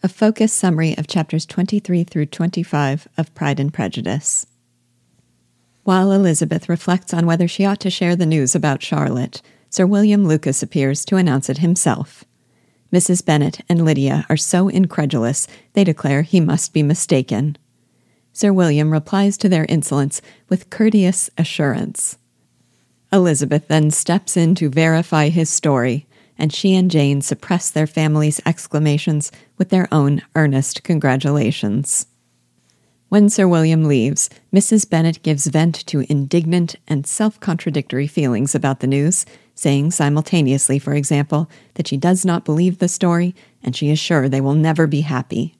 A focused summary of chapters 23 through 25 of Pride and Prejudice. While Elizabeth reflects on whether she ought to share the news about Charlotte, Sir William Lucas appears to announce it himself. Mrs. Bennet and Lydia are so incredulous they declare he must be mistaken. Sir William replies to their insolence with courteous assurance. Elizabeth then steps in to verify his story, and she and Jane suppress their family's exclamations with their own earnest congratulations. When Sir William leaves, Mrs. Bennet gives vent to indignant and self contradictory feelings about the news, saying simultaneously, for example, that she does not believe the story and she is sure they will never be happy.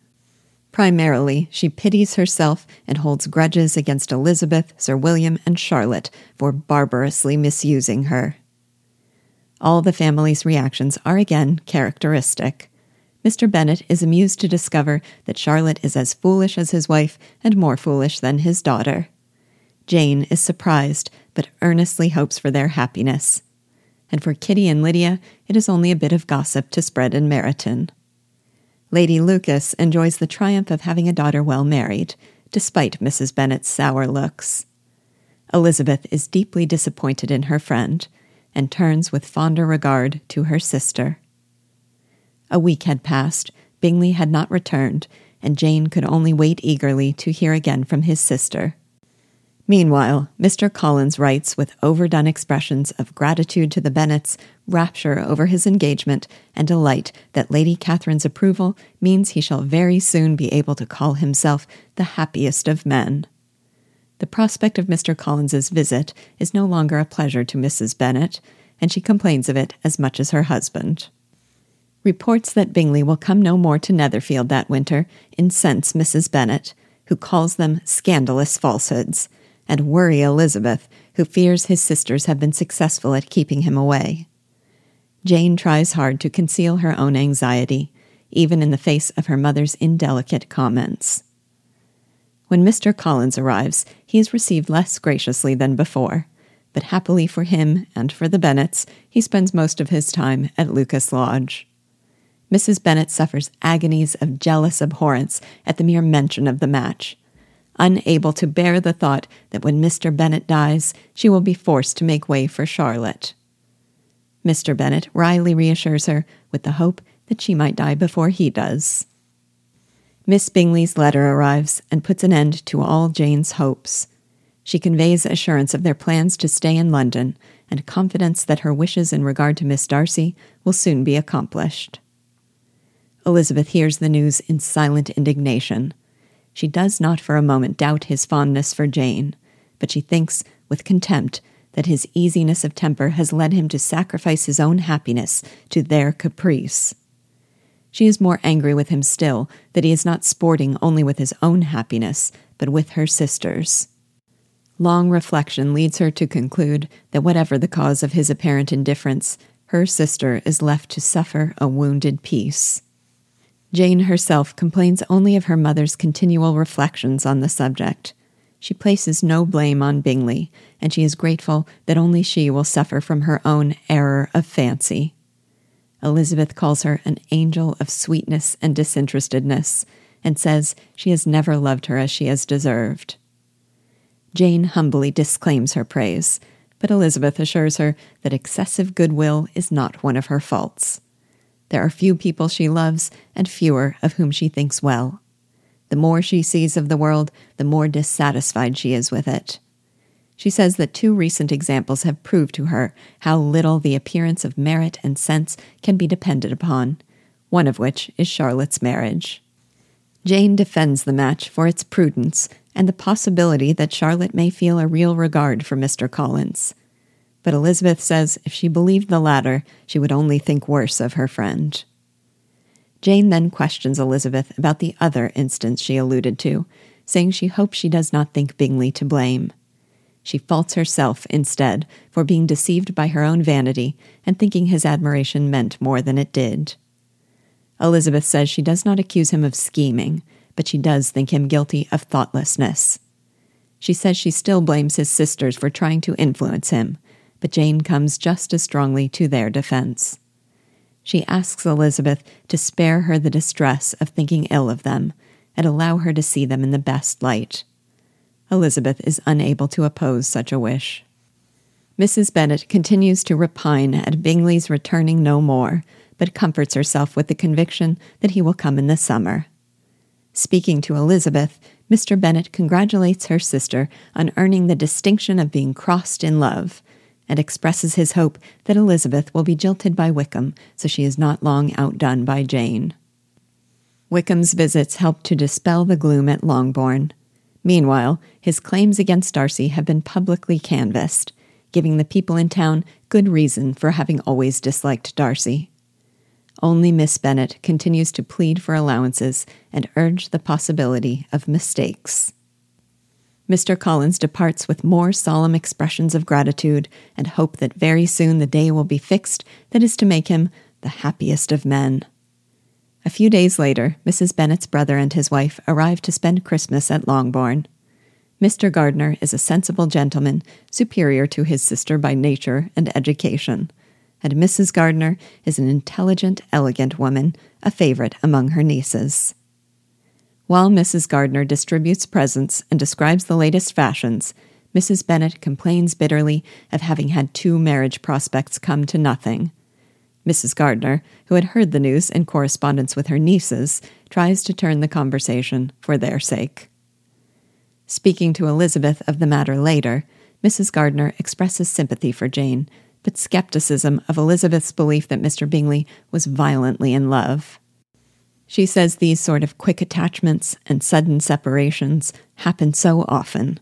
Primarily, she pities herself and holds grudges against Elizabeth, Sir William, and Charlotte for barbarously misusing her. All the family's reactions are again characteristic. Mr. Bennet is amused to discover that Charlotte is as foolish as his wife and more foolish than his daughter. Jane is surprised, but earnestly hopes for their happiness. And for Kitty and Lydia, it is only a bit of gossip to spread in Meryton. Lady Lucas enjoys the triumph of having a daughter well married, despite Mrs. Bennet's sour looks. Elizabeth is deeply disappointed in her friend and turns with fonder regard to her sister. A week had passed, Bingley had not returned, and Jane could only wait eagerly to hear again from his sister. Meanwhile, Mr. Collins writes with overdone expressions of gratitude to the Bennets, rapture over his engagement, and delight that Lady Catherine's approval means he shall very soon be able to call himself the happiest of men. The prospect of Mr. Collins's visit is no longer a pleasure to Mrs. Bennet, and she complains of it as much as her husband. Reports that Bingley will come no more to Netherfield that winter incense Mrs. Bennet, who calls them scandalous falsehoods and worry Elizabeth, who fears his sisters have been successful at keeping him away. Jane tries hard to conceal her own anxiety, even in the face of her mother's indelicate comments. When Mr. Collins arrives, he is received less graciously than before, but happily for him and for the Bennets, he spends most of his time at Lucas Lodge. Mrs. Bennet suffers agonies of jealous abhorrence at the mere mention of the match, unable to bear the thought that when Mr. Bennet dies, she will be forced to make way for Charlotte. Mr. Bennet wryly reassures her with the hope that she might die before he does. Miss Bingley's letter arrives and puts an end to all Jane's hopes. She conveys assurance of their plans to stay in London and confidence that her wishes in regard to Miss Darcy will soon be accomplished. Elizabeth hears the news in silent indignation. She does not for a moment doubt his fondness for Jane, but she thinks, with contempt, that his easiness of temper has led him to sacrifice his own happiness to their caprice. She is more angry with him still that he is not sporting only with his own happiness, but with her sister's. Long reflection leads her to conclude that whatever the cause of his apparent indifference, her sister is left to suffer a wounded peace. Jane herself complains only of her mother's continual reflections on the subject. She places no blame on Bingley, and she is grateful that only she will suffer from her own error of fancy. Elizabeth calls her an angel of sweetness and disinterestedness, and says she has never loved her as she has deserved. Jane humbly disclaims her praise, but Elizabeth assures her that excessive goodwill is not one of her faults. There are few people she loves, and fewer of whom she thinks well. The more she sees of the world, the more dissatisfied she is with it. She says that two recent examples have proved to her how little the appearance of merit and sense can be depended upon, one of which is Charlotte's marriage. Jane defends the match for its prudence and the possibility that Charlotte may feel a real regard for Mr. Collins but Elizabeth says if she believed the latter, she would only think worse of her friend. Jane then questions Elizabeth about the other instance she alluded to, saying she hopes she does not think Bingley to blame. She faults herself, instead, for being deceived by her own vanity and thinking his admiration meant more than it did. Elizabeth says she does not accuse him of scheming, but she does think him guilty of thoughtlessness. She says she still blames his sisters for trying to influence him, but Jane comes just as strongly to their defense. She asks Elizabeth to spare her the distress of thinking ill of them and allow her to see them in the best light. Elizabeth is unable to oppose such a wish. Mrs. Bennet continues to repine at Bingley's returning no more, but comforts herself with the conviction that he will come in the summer. Speaking to Elizabeth, Mr. Bennet congratulates her sister on earning the distinction of being crossed in love, and expresses his hope that Elizabeth will be jilted by Wickham so she is not long outdone by Jane. Wickham's visits help to dispel the gloom at Longbourn. Meanwhile, his claims against Darcy have been publicly canvassed, giving the people in town good reason for having always disliked Darcy. Only Miss Bennet continues to plead for allowances and urge the possibility of mistakes. Mr. Collins departs with more solemn expressions of gratitude and hope that very soon the day will be fixed that is to make him the happiest of men. A few days later, Mrs. Bennet's brother and his wife arrive to spend Christmas at Longbourn. Mr. Gardiner is a sensible gentleman, superior to his sister by nature and education, and Mrs. Gardiner is an intelligent, elegant woman, a favorite among her nieces. While Mrs. Gardiner distributes presents and describes the latest fashions, Mrs. Bennet complains bitterly of having had two marriage prospects come to nothing. Mrs. Gardiner, who had heard the news in correspondence with her nieces, tries to turn the conversation for their sake. Speaking to Elizabeth of the matter later, Mrs. Gardiner expresses sympathy for Jane, but skepticism of Elizabeth's belief that Mr. Bingley was violently in love. She says these sort of quick attachments and sudden separations happen so often.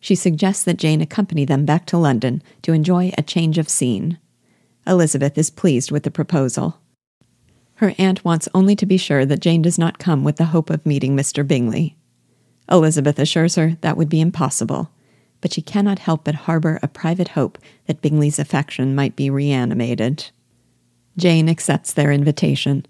She suggests that Jane accompany them back to London to enjoy a change of scene. Elizabeth is pleased with the proposal. Her aunt wants only to be sure that Jane does not come with the hope of meeting Mr. Bingley. Elizabeth assures her that would be impossible, but she cannot help but harbor a private hope that Bingley's affection might be reanimated. Jane accepts their invitation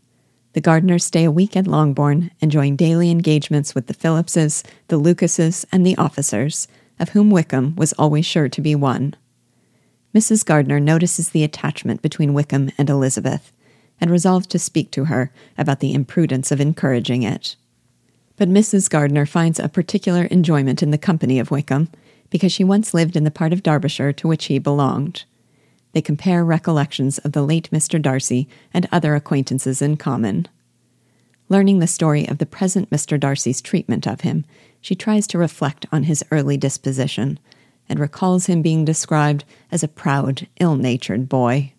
the Gardiners stay a week at Longbourn, enjoying daily engagements with the Phillipses, the Lucases, and the officers, of whom Wickham was always sure to be one. Mrs. Gardiner notices the attachment between Wickham and Elizabeth, and resolves to speak to her about the imprudence of encouraging it. But Mrs. Gardiner finds a particular enjoyment in the company of Wickham, because she once lived in the part of Derbyshire to which he belonged. They compare recollections of the late Mr. Darcy and other acquaintances in common. Learning the story of the present Mr. Darcy's treatment of him, she tries to reflect on his early disposition and recalls him being described as a proud, ill natured boy.